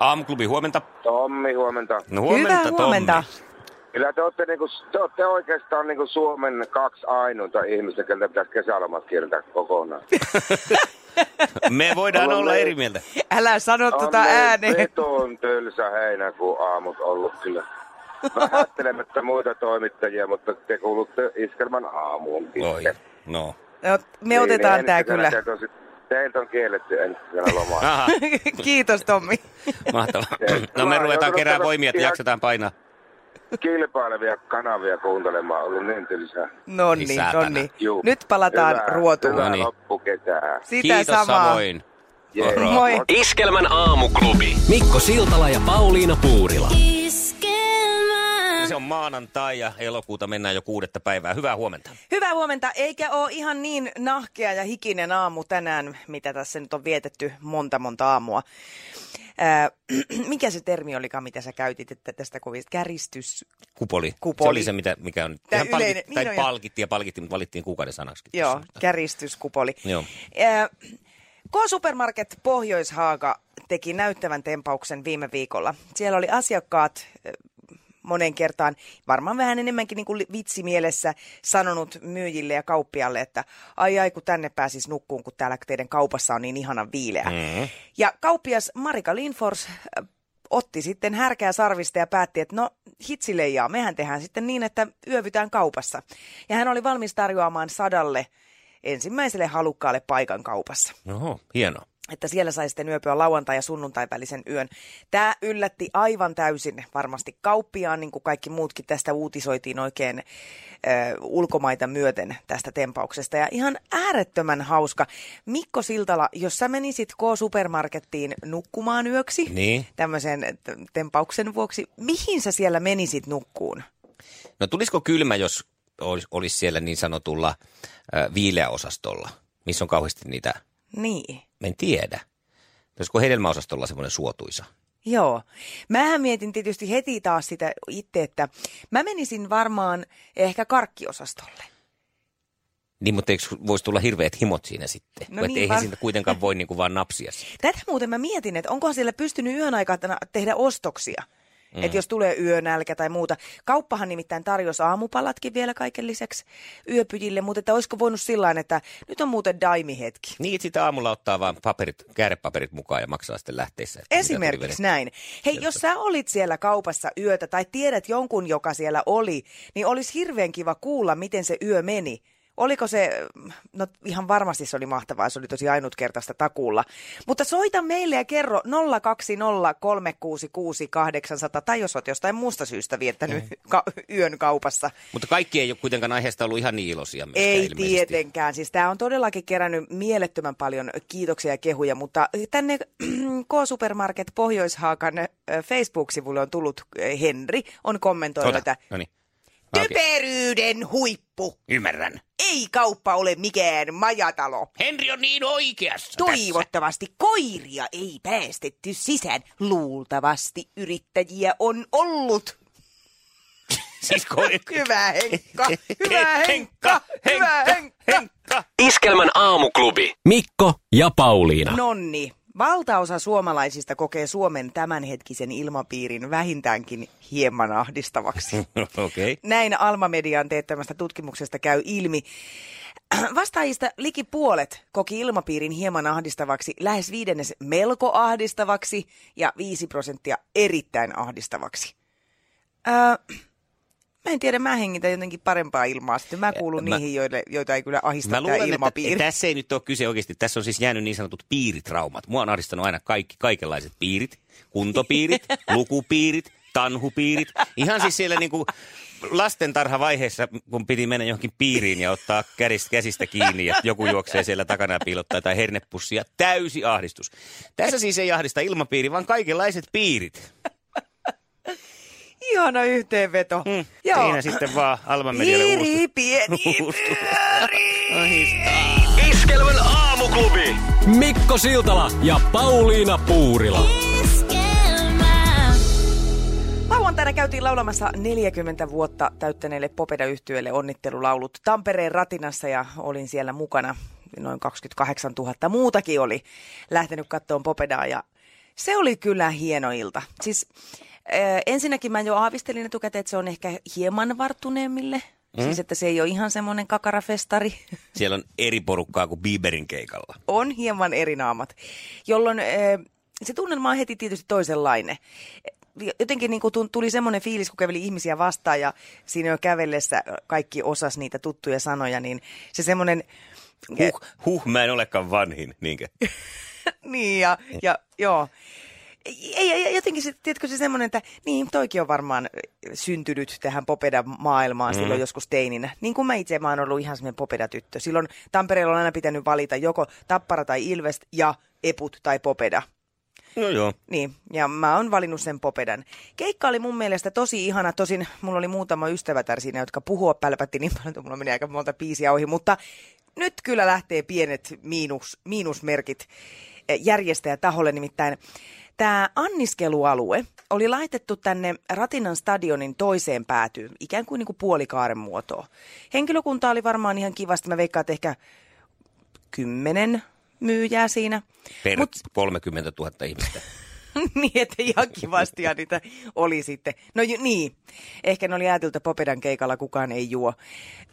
Aamuklubi, huomenta. Tommi, huomenta. No huomenta, Hyvää Tommi. huomenta. Kyllä te olette, niinku, te olette oikeastaan niinku Suomen kaksi ainoita ihmistä, keltä pitäisi kesälomat kieltää kokonaan. Me voidaan Ollaan olla me- eri mieltä. Älä sano tota On ne ääneen. Vetoon tylsä heinäkuun aamut ollut kyllä. Vähättelemättä muita toimittajia, mutta te kuulutte iskelman aamuun. Oi, no. No, Me otetaan Niin, tää ensi kesänä kyllä. On, sit- teiltä on kielletty ensi lomaa. Aha, Kiitos Tommi. mahtavaa. Se- No me ruvetaan kerää voimia, että jaksetaan painaa. Kilpailevia kanavia kuuntelemaan on ollut niin tylsää. No niin, no niin. Nyt palataan Hyvää- ruotuun. Hyvää No niin. loppukesää. Sitä Kiitos samaa. samoin. Moro. Moi. Iskelmän aamuklubi. Mikko Siltala ja Pauliina Puurila. Se on maanantai ja elokuuta mennään jo kuudetta päivää. Hyvää huomenta. Hyvää huomenta, eikä ole ihan niin nahkea ja hikinen aamu tänään, mitä tässä nyt on vietetty monta monta aamua. Ää, mikä se termi olikaan, mitä sä käytit, että tästä kovista käristys? Kupoli. Kupoli. Se oli se, mitä, mikä on. Palkit, yleinen- tai niin on, ja- palkittiin ja palkittiin, mutta valittiin kuukauden sanaksi. Joo, käristyskupoli. Joo. Ää, K-Supermarket Pohjoishaaga teki näyttävän tempauksen viime viikolla. Siellä oli asiakkaat monen kertaan, varmaan vähän enemmänkin niin kuin vitsimielessä, sanonut myyjille ja kauppialle, että ai ai kun tänne pääsis nukkuun, kun täällä teidän kaupassa on niin ihana viileä. Mm. Ja kauppias Marika Linfors äh, otti sitten härkää sarvista ja päätti, että no hitsileijaa, mehän tehdään sitten niin, että yövytään kaupassa. Ja hän oli valmis tarjoamaan sadalle ensimmäiselle halukkaalle paikan kaupassa. Oho, hieno. Että siellä sai sitten yöpyä lauantai- ja sunnuntai välisen yön. Tämä yllätti aivan täysin varmasti kauppiaan, niin kuin kaikki muutkin tästä uutisoitiin oikein ö, ulkomaita myöten tästä tempauksesta. Ja ihan äärettömän hauska. Mikko Siltala, jos sä menisit K-supermarkettiin nukkumaan yöksi Niin. tämmöisen tempauksen vuoksi, mihin sä siellä menisit nukkuun? No tulisiko kylmä, jos olisi, olisi siellä niin sanotulla äh, viileäosastolla, missä on kauheasti niitä, Niin. Mä en tiedä. Olisiko hedelmäosastolla semmoinen suotuisa? Joo. Mähän mietin tietysti heti taas sitä itse, että mä menisin varmaan ehkä karkkiosastolle. Niin, mutta eikö voisi tulla hirveät himot siinä sitten? No niin, eihän var- siitä kuitenkaan voi niinku vaan napsia sitä. Tätä muuten mä mietin, että onko siellä pystynyt yön aikana tehdä ostoksia. Mm. Että jos tulee yönälkä tai muuta. Kauppahan nimittäin tarjosi aamupalatkin vielä kaiken lisäksi yöpyjille, mutta että olisiko voinut sillä että nyt on muuten daimi-hetki. Niin, sitä aamulla ottaa vaan paperit, käärepaperit mukaan ja maksaa sitten lähteissä. Esimerkiksi näin. Hei, jos sä olit siellä kaupassa yötä tai tiedät jonkun, joka siellä oli, niin olisi hirveän kiva kuulla, miten se yö meni. Oliko se, no ihan varmasti se oli mahtavaa, se oli tosi ainutkertaista takuulla. Mutta soita meille ja kerro 020366800 tai jos olet jostain muusta syystä viettänyt ka- yön kaupassa. Mutta kaikki ei ole kuitenkaan aiheesta ollut ihan niin iloisia Ei ilmeisesti. tietenkään. Siis tämä on todellakin kerännyt mielettömän paljon kiitoksia ja kehuja, mutta tänne K-Supermarket Pohjoishaakan ö, Facebook-sivulle on tullut Henri, on kommentoinut, että no niin. Typeryyden huippu. Ymmärrän. Ei kauppa ole mikään majatalo. Henri on niin oikeassa tässä. Toivottavasti koiria ei päästetty sisään. Luultavasti yrittäjiä on ollut. Siis ko- Hyvä Henkka, hyvä Henkka, hyvä Henkka. Henkka. Iskelmän aamuklubi. Mikko ja Pauliina. Nonni. Valtaosa suomalaisista kokee Suomen tämänhetkisen ilmapiirin vähintäänkin hieman ahdistavaksi. Okay. Näin Alma-median teettämästä tutkimuksesta käy ilmi. Vastaajista liki puolet koki ilmapiirin hieman ahdistavaksi, lähes viidennes melko ahdistavaksi ja 5 prosenttia erittäin ahdistavaksi. Öö, mä en tiedä, mä hengitän jotenkin parempaa ilmaa. Sitten mä kuulun Mä- niihin, joille, joita ei kyllä ahista Mä tämä luulen, että ilmapiiri. tässä ei nyt ole kyse oikeasti. Tässä on siis jäänyt niin sanotut piiritraumat. Mua on ahdistanut aina kaikki, kaikenlaiset piirit. Kuntopiirit, lukupiirit, tanhupiirit. Ihan siis siellä niinku lastentarhavaiheessa, kun piti mennä johonkin piiriin ja ottaa kädistä, käsistä kiinni ja joku juoksee siellä takana ja piilottaa tai hernepussia. Täysi ahdistus. Tässä siis ei ahdista ilmapiiri, vaan kaikenlaiset piirit. Ihana yhteenveto. Mm. Joo. Siinä sitten vaan Alman medialle pieni. Iskelmän aamuklubi. Mikko Siltala ja Pauliina Puurila. Lauantaina käytiin laulamassa 40 vuotta täyttäneelle popeda yhtyölle onnittelulaulut Tampereen ratinassa ja olin siellä mukana. Noin 28 000 muutakin oli lähtenyt kattoon Popedaa ja se oli kyllä hieno ilta. Siis ensinnäkin mä jo aavistelin etukäteen, että se on ehkä hieman varttuneemmille. Mm. Siis että se ei ole ihan semmoinen kakarafestari. Siellä on eri porukkaa kuin Bieberin keikalla. on hieman eri naamat, jolloin se tunnelma on heti tietysti toisenlainen. Jotenkin niin kuin tuli semmoinen fiilis, kun käveli ihmisiä vastaan ja siinä jo kävellessä kaikki osas niitä tuttuja sanoja, niin se semmoinen... Huh, huh, mä en olekaan vanhin, niinkö? niin ja, ja joo. Ei, jotenkin se, tiedätkö se semmoinen, että niin, toikin on varmaan syntynyt tähän popeda-maailmaan mm. silloin joskus teininä. Niin kuin mä itse, mä oon ollut ihan semmoinen popeda-tyttö. Silloin Tampereella on aina pitänyt valita joko Tappara tai Ilves ja Eput tai popeda. No joo. Niin, ja mä oon valinnut sen popedan. Keikka oli mun mielestä tosi ihana, tosin mulla oli muutama ystävätär siinä, jotka puhua pälpätti niin paljon, että mulla meni aika monta biisiä ohi, mutta nyt kyllä lähtee pienet miinus, miinusmerkit järjestäjätaholle, nimittäin Tämä anniskelualue oli laitettu tänne Ratinan stadionin toiseen päätyyn, ikään kuin, niin kuin puolikaaren muotoa. Henkilökunta oli varmaan ihan kivasti, mä veikkaan, että ehkä kymmenen myyjää siinä. Per Mut... 30 000 ihmistä. niin, että ihan kivasti ja niitä oli sitten. No ju, niin, ehkä ne oli että Popedan keikalla kukaan ei juo.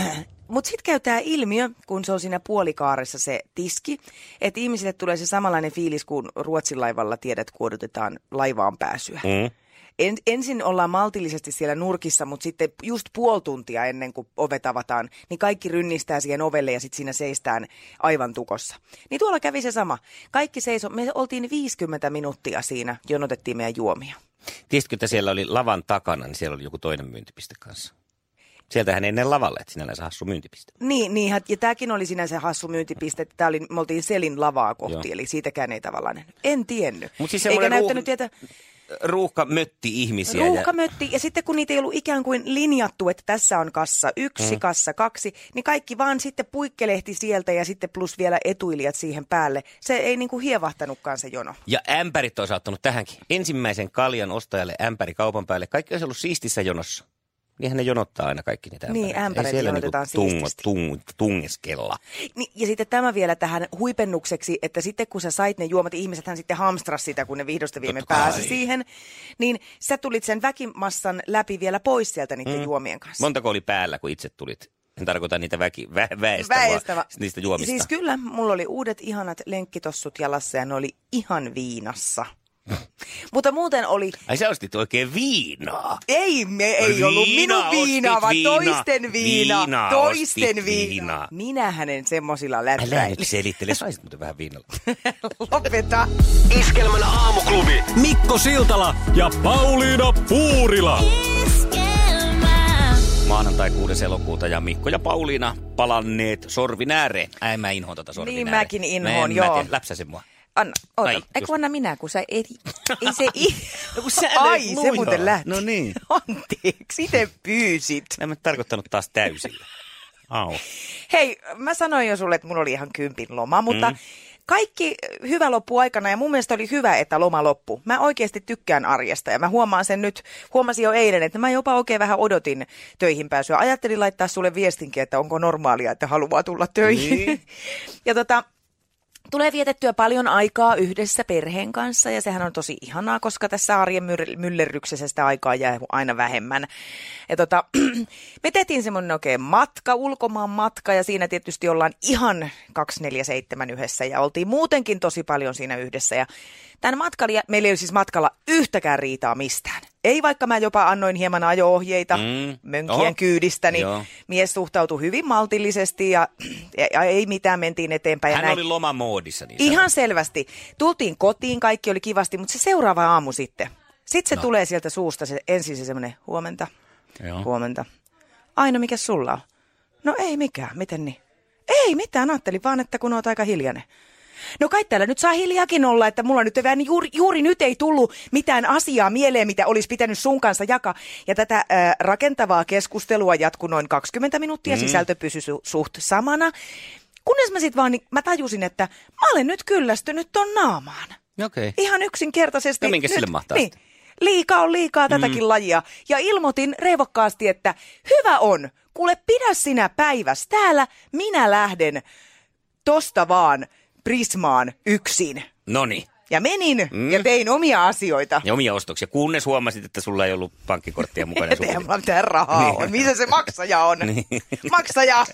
Mutta sitten käy tämä ilmiö, kun se on siinä puolikaaressa se tiski, että ihmisille tulee se samanlainen fiilis kuin Ruotsin laivalla tiedät, kun odotetaan laivaan pääsyä. Mm. En, ensin ollaan maltillisesti siellä nurkissa, mutta sitten just puoli tuntia ennen kuin ovet avataan, niin kaikki rynnistää siihen ovelle ja sitten siinä seistään aivan tukossa. Niin tuolla kävi se sama. Kaikki seiso, me oltiin 50 minuuttia siinä, jonotettiin meidän juomia. Tiesitkö, että siellä oli lavan takana, niin siellä oli joku toinen myyntipiste kanssa? Sieltähän ennen lavalle, että sinänsä hassu myyntipiste. Niin, niin ja tämäkin oli sinänsä hassu myyntipiste. Tämä oli, me oltiin Selin lavaa kohti, Joo. eli siitäkään ei tavallaan. En tiennyt. Mut siis Eikä ruuh... näyttänyt tietä ruuhka mötti ihmisiä. Ruuhka ja... mötti, ja sitten kun niitä ei ollut ikään kuin linjattu, että tässä on kassa yksi, mm. kassa kaksi, niin kaikki vaan sitten puikkelehti sieltä ja sitten plus vielä etuilijat siihen päälle. Se ei niin kuin hievahtanutkaan se jono. Ja ämpärit on saattanut tähänkin. Ensimmäisen kaljan ostajalle ämpäri kaupan päälle. Kaikki olisi ollut siistissä jonossa. Niinhän ne jonottaa aina kaikki niitä ämpäreitä. Niin, ämpäreitä jonotetaan niinku tungo, tung, tungeskella. Niin, ja sitten tämä vielä tähän huipennukseksi, että sitten kun sä sait ne juomat, ihmisethän sitten hamstras sitä, kun ne vihdosta viime pääsi siihen, niin sä tulit sen väkimassan läpi vielä pois sieltä niiden mm. juomien kanssa. Montako oli päällä, kun itse tulit? En tarkoita niitä väki, vä, väestä, väestä vaan niistä juomista. Siis kyllä, mulla oli uudet ihanat lenkkitossut jalassa ja ne oli ihan viinassa. Mutta muuten oli... Ai sä ostit oikein viinaa? Ei, me ei viina, ollut minun viinaa, vaan viina, toisten viina. viina toisten viina. Minä hänen semmosilla läppäillä. Älä nyt selittele, saisit muuten vähän viinalla. Lopeta. Iskelmän aamuklubi. Mikko Siltala ja Pauliina Puurila. Maanantai 6. elokuuta ja Mikko ja Pauliina palanneet sorvin ääreen. Mä inhoon tota sorvin Niin ääreen. mäkin inhoon, mä, joo. Mä läpsäsin mua. Anna, oota. Ai, Eikö just. anna minä, kun sä ei, ei se... I... No kun sä Ai, se muuten lähti. No niin. Anteeksi, itse pyysit. En mä tarkoittanut taas täysillä. Au. Hei, mä sanoin jo sulle, että mulla oli ihan kympin loma, mutta mm. kaikki hyvä loppu aikana ja mun mielestä oli hyvä, että loma loppu. Mä oikeasti tykkään arjesta ja mä huomaan sen nyt, huomasin jo eilen, että mä jopa oikein vähän odotin töihin pääsyä. Ajattelin laittaa sulle viestinkin, että onko normaalia, että haluaa tulla töihin. Niin. ja tota, Tulee vietettyä paljon aikaa yhdessä perheen kanssa ja sehän on tosi ihanaa, koska tässä arjen myllerryksessä sitä aikaa jää aina vähemmän. Ja tota, me tehtiin semmoinen oikein matka, ulkomaan matka ja siinä tietysti ollaan ihan 247 yhdessä ja oltiin muutenkin tosi paljon siinä yhdessä. Ja tämän matkalle, meillä ei ole siis matkalla yhtäkään riitaa mistään. Ei vaikka mä jopa annoin hieman ajo-ohjeita Mm. mönkien Oho. kyydistä, niin Joo. mies suhtautui hyvin maltillisesti ja, ja, ja ei mitään, mentiin eteenpäin. ja Hän näin. oli lomamoodissa. Niin Ihan sanotusti. selvästi. Tultiin kotiin, kaikki oli kivasti, mutta se seuraava aamu sitten. Sitten se no. tulee sieltä suusta se, ensin se semmoinen huomenta, Joo. huomenta. Aino, mikä sulla on? No ei mikään, miten niin? Ei mitään, ajattelin vaan, että kun oot aika hiljainen. No kai täällä nyt saa hiljaakin olla, että mulla nyt vähän juuri, juuri nyt ei tullut mitään asiaa mieleen, mitä olisi pitänyt sun kanssa jakaa. Ja tätä äh, rakentavaa keskustelua jatkui noin 20 minuuttia, mm. sisältö pysyi su- suht samana. Kunnes mä sitten vaan, niin mä tajusin, että mä olen nyt kyllästynyt ton naamaan. Okei. Okay. Ihan yksinkertaisesti. No minkä nyt, sille mahtaa niin, liikaa on liikaa tätäkin mm. lajia. Ja ilmoitin reivokkaasti, että hyvä on, kuule pidä sinä päiväs täällä, minä lähden tosta vaan Prismaan yksin. Noni. Ja menin mm. ja tein omia asioita. Ja omia ostoksia, kunnes huomasit, että sulla ei ollut pankkikorttia mukana. Mitään rahaa Niin. on. Missä se maksaja on? Maksaja!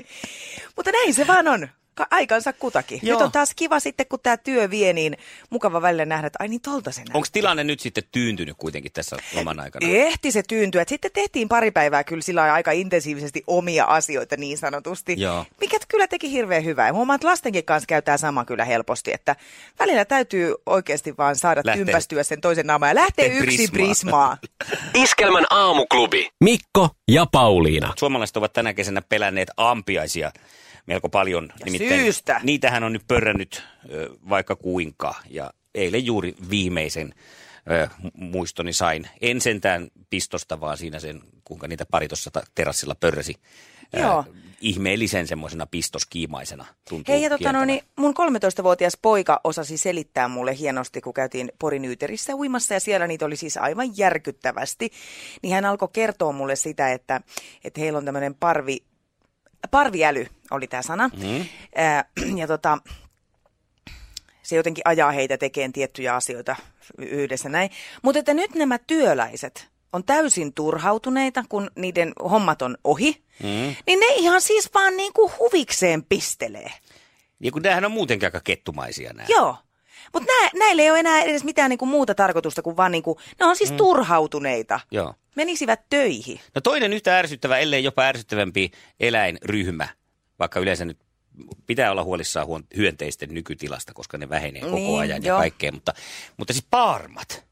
Mutta näin se vaan on. Ka- aikansa kutakin. Joo. Nyt on taas kiva sitten, kun tämä työ vie, niin mukava välillä nähdä, että ai niin tolta se. Onko tilanne nyt sitten tyyntynyt kuitenkin tässä loman aikana? Ehti se tyyntyä. Et Sitten tehtiin pari päivää kyllä sillä aika intensiivisesti omia asioita niin sanotusti. Joo. Mikä kyllä teki hirveän hyvää. Ja huomaan, että lastenkin kanssa käy tää sama kyllä helposti. Että välillä täytyy oikeasti vaan saada Lähtee. tympästyä sen toisen naamaan ja Lähtee yksin prismaan. prismaa. Iskelmän aamuklubi. Mikko ja Pauliina. Suomalaiset ovat tänä kesänä pelänneet ampiaisia melko paljon. syystä. Niitähän on nyt pörrännyt vaikka kuinka. Ja eilen juuri viimeisen ö, muistoni sain. En sentään pistosta, vaan siinä sen, kuinka niitä pari tuossa terassilla pörräsi. Joo. ihmeellisen semmoisena pistoskiimaisena. Tuntuu Hei, ja tota, no, niin mun 13-vuotias poika osasi selittää mulle hienosti, kun käytiin Porin Yyterissä uimassa, ja siellä niitä oli siis aivan järkyttävästi. Niin hän alkoi kertoa mulle sitä, että, että heillä on tämmöinen parvi, parviäly, oli tämä sana. Mm. Ää, ja tota, se jotenkin ajaa heitä tekemään tiettyjä asioita yhdessä näin. Mutta että nyt nämä työläiset on täysin turhautuneita, kun niiden hommat on ohi, mm. niin ne ihan siis vaan niin kuin huvikseen pistelee. Ja kun näähän on muutenkin aika kettumaisia nämä. Joo. Mutta nä, näillä ei ole enää edes mitään niinku muuta tarkoitusta kuin vaan niinku, ne on siis mm. turhautuneita. Joo. Menisivät töihin. No toinen yhtä ärsyttävä, ellei jopa ärsyttävämpi eläinryhmä, vaikka yleensä nyt pitää olla huolissaan hyönteisten nykytilasta, koska ne vähenee koko Niin, ajan ja kaikkea, mutta, mutta siis paarmat,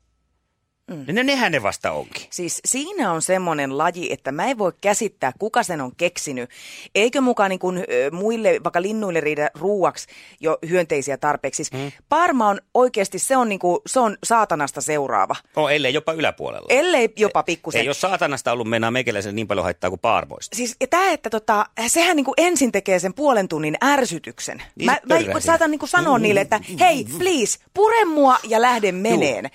mm. ne, nehän ne vasta onkin. Siis siinä on semmoinen laji, että mä en voi käsittää, kuka sen on keksinyt. Eikö mukaan niin kuin, muille, vaikka linnuille riitä ruuaksi jo hyönteisiä tarpeeksi. Siis mm. Parma on oikeasti, se on, niin kuin, se on saatanasta seuraava. No, ellei jopa yläpuolella. Ellei jopa pikkusen. Ei ole saatanasta ollut mennä meikäläisen niin paljon haittaa kuin paarmoista. Siis ja tämä, että tota, sehän niinku ensin tekee sen puolen tunnin ärsytyksen. Niin mä mä saatan niinku sanoa niille, että hei, please, pure mua ja lähde meneen.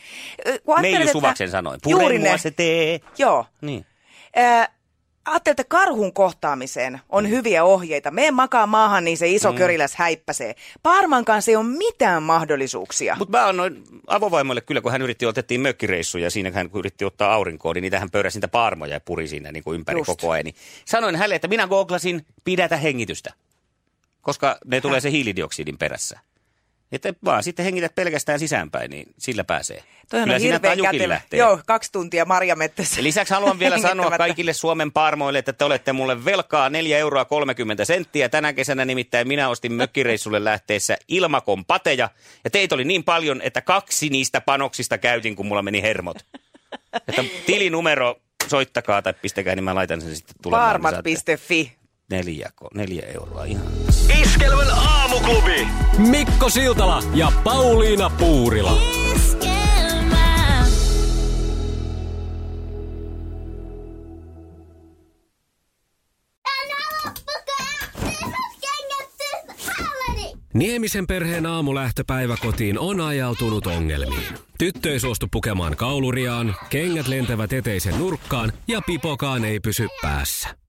Kun Suvaksen sanoin, Juuri pure mua ne. se tee. Joo. Niin. Ö, Ajattelin, että karhun kohtaamiseen on Mm. hyviä ohjeita. Mene makaa maahan, niin se iso mm. köriläs häippäsee. Parman kanssa ei ole mitään mahdollisuuksia. Mutta mä annoin avovaimoille kyllä, kun hän yritti, otettiin mökkireissuja ja siinä hän yritti ottaa aurinkoon, niin niitä hän pöyräsi niitä paarmoja ja puri siinä niin kuin ympäri Just. koko ajan. Niin sanoin hänelle, että minä googlasin, pidätä hengitystä, koska ne tulee se hiilidioksidin perässä. Että vaan sitten hengität pelkästään sisäänpäin, niin sillä pääsee. Toihan kyllä on siinä tajukin lähtee. Joo, kaksi tuntia marjamettässä. Ja lisäksi haluan vielä sanoa kaikille Suomen parmoille, että te olette mulle velkaa 4 euroa 30 senttiä. Tänä kesänä nimittäin minä ostin mökkireissulle lähteessä ilmakon pateja. Ja teitä oli niin paljon, että kaksi niistä panoksista käytin, kun mulla meni hermot. Että tilinumero soittakaa tai pistäkää, niin mä laitan sen sitten tulemaan. Parmat.fi. Neljä, neljä euroa ihan. Iskelmän aamuklubi. Mikko Siltala ja Pauliina Puurila. Niemisen perheen aamulähtöpäivä kotiin on ajautunut ongelmiin. Tyttö ei suostu pukemaan kauluriaan, kengät lentävät eteisen nurkkaan ja pipokaan ei pysy päässä.